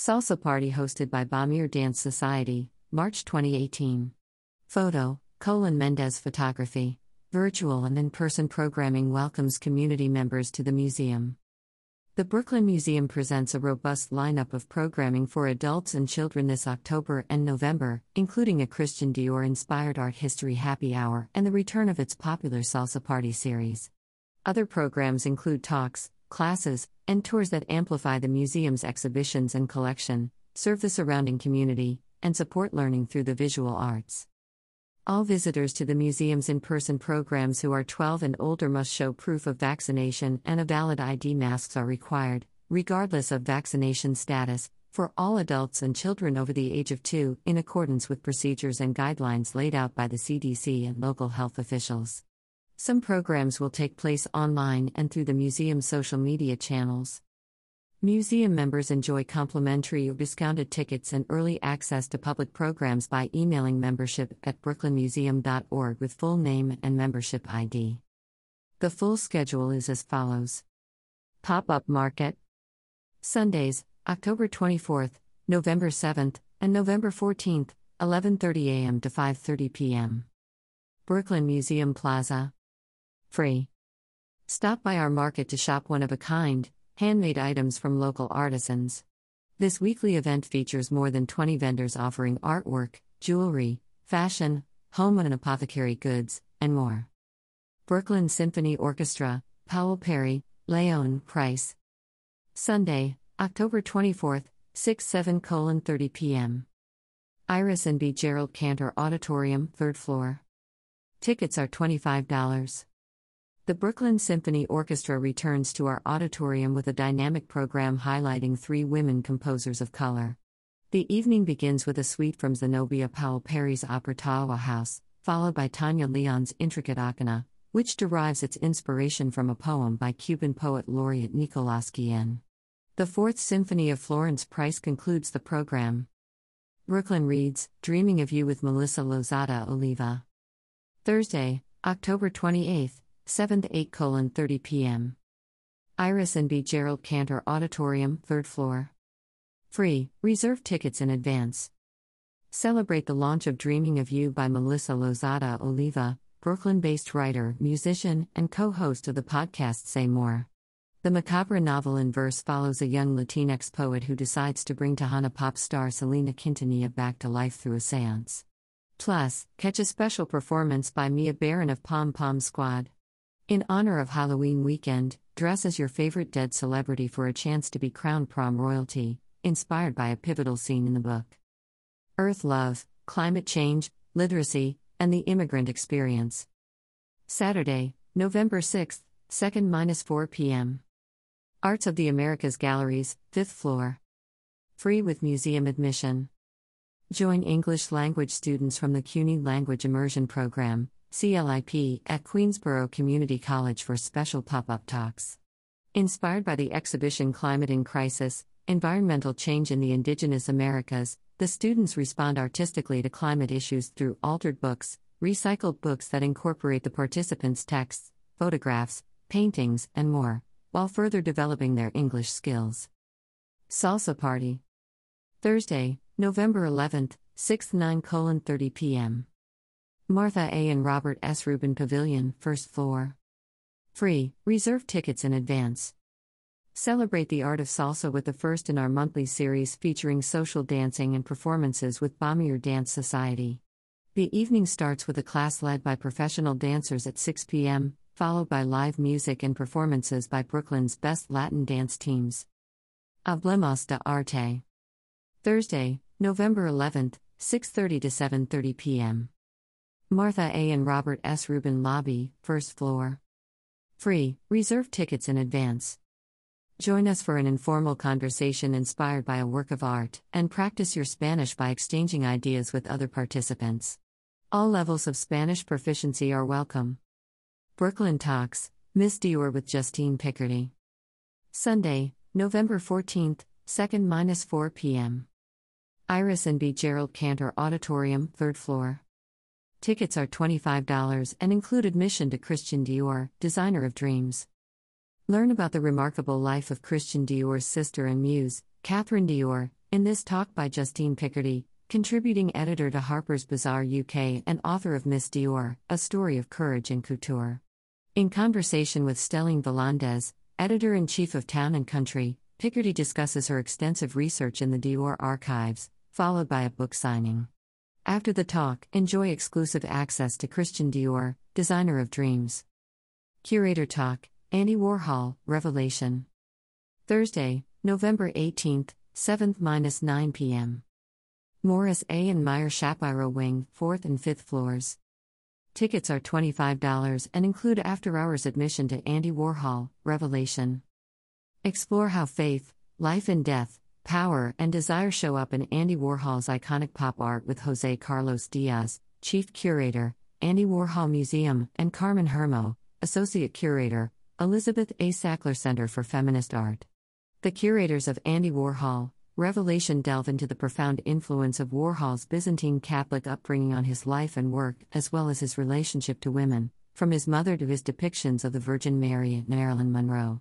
Salsa Party hosted by Bamir Dance Society, March 2018. Photo, Colin Mendez Photography. Virtual and in person programming welcomes community members to the museum. The Brooklyn Museum presents a robust lineup of programming for adults and children this October and November, including a Christian Dior inspired art history happy hour and the return of its popular Salsa Party series. Other programs include talks, classes, and tours that amplify the museum's exhibitions and collection, serve the surrounding community, and support learning through the visual arts. All visitors to the museum's in person programs who are 12 and older must show proof of vaccination and a valid ID. Masks are required, regardless of vaccination status, for all adults and children over the age of 2, in accordance with procedures and guidelines laid out by the CDC and local health officials. Some programs will take place online and through the museum's social media channels. Museum members enjoy complimentary or discounted tickets and early access to public programs by emailing membership at brooklynmuseum.org with full name and membership ID. The full schedule is as follows Pop up market Sundays, October 24th, November 7th, and November 14th, 11:30 a.m. to 5:30 p.m. Brooklyn Museum Plaza. Free. Stop by our market to shop one of a kind handmade items from local artisans. This weekly event features more than 20 vendors offering artwork, jewelry, fashion, home and apothecary goods, and more. Brooklyn Symphony Orchestra, Powell Perry, Leon Price. Sunday, October 24th, 6 7 30 p.m. Iris and B. Gerald Cantor Auditorium, 3rd floor. Tickets are $25. The Brooklyn Symphony Orchestra returns to our auditorium with a dynamic program highlighting three women composers of color. The evening begins with a suite from Zenobia Powell Perry's opera Tawawa House, followed by Tania León's intricate Ácana, which derives its inspiration from a poem by Cuban poet laureate Nicolas Guillen. The Fourth Symphony of Florence Price concludes the program. Brooklyn reads Dreaming of You with Melissa Lozada Oliva. Thursday, October 28th. 7 to 8 30 p.m. Iris and B. Gerald Cantor Auditorium, 3rd floor. Free, reserve tickets in advance. Celebrate the launch of Dreaming of You by Melissa Lozada Oliva, Brooklyn based writer, musician, and co host of the podcast Say More. The macabre novel in verse follows a young Latinx poet who decides to bring Tejano pop star Selena Quintanilla back to life through a seance. Plus, catch a special performance by Mia Berrin of Pom Pom Squad. In honor of Halloween weekend, dress as your favorite dead celebrity for a chance to be crowned prom royalty, inspired by a pivotal scene in the book. Earth Love, Climate Change, Literacy, and the Immigrant Experience. Saturday, November 6th, 2nd 4 p.m. Arts of the Americas Galleries, 5th floor. Free with museum admission. Join English language students from the CUNY Language Immersion Program, CLIP, at Queensborough Community College for special pop up talks. Inspired by the exhibition Climate in Crisis Environmental Change in the Indigenous Americas, the students respond artistically to climate issues through altered books, recycled books that incorporate the participants' texts, photographs, paintings, and more, while further developing their English skills. Salsa Party. Thursday, November 11th, 6 9 30 p.m. Martha A. and Robert S. Rubin Pavilion, first floor. Free, reserve tickets in advance. Celebrate the art of salsa with the first in our monthly series featuring social dancing and performances with Bamir Dance Society. The evening starts with a class led by professional dancers at 6 p.m., followed by live music and performances by Brooklyn's best Latin dance teams. Hablemos de Arte. Thursday, November 11th, 6:30 to 7:30 p.m. Martha A. and Robert S. Rubin Lobby, first floor. Free, reserve tickets in advance. Join us for an informal conversation inspired by a work of art, and practice your Spanish by exchanging ideas with other participants. All levels of Spanish proficiency are welcome. Brooklyn Talks, Miss Dior with Justine Picardie. Sunday, November 14th, 2nd 4 p.m. Iris and B. Gerald Cantor Auditorium, 3rd floor. Tickets are $25 and include admission to Christian Dior, designer of dreams. Learn about the remarkable life of Christian Dior's sister and muse, Catherine Dior, In this talk by Justine Picardie, contributing editor to Harper's Bazaar UK and author of Miss Dior, A Story of Courage and Couture. In conversation with Stellene Volandes, editor in chief of Town and Country, Picardie discusses her extensive research in the Dior archives, followed by a book signing. After the talk, enjoy exclusive access to Christian Dior, designer of dreams. Curator Talk Andy Warhol, Revelation. Thursday, November 18th, 7th 9 p.m. Morris A. and Meyer Shapiro Wing, 4th and 5th floors. Tickets are $25 and include after hours admission to Andy Warhol, Revelation. Explore how faith, life and death, power, and desire show up in Andy Warhol's iconic pop art with Jose Carlos Diaz, Chief Curator, Andy Warhol Museum, and Carmen Hermo, Associate Curator, Elizabeth A. Sackler Center for Feminist Art. The curators of Andy Warhol, Revelation delve into the profound influence of Warhol's Byzantine Catholic upbringing on his life and work, as well as his relationship to women, from his mother to his depictions of the Virgin Mary and Marilyn Monroe.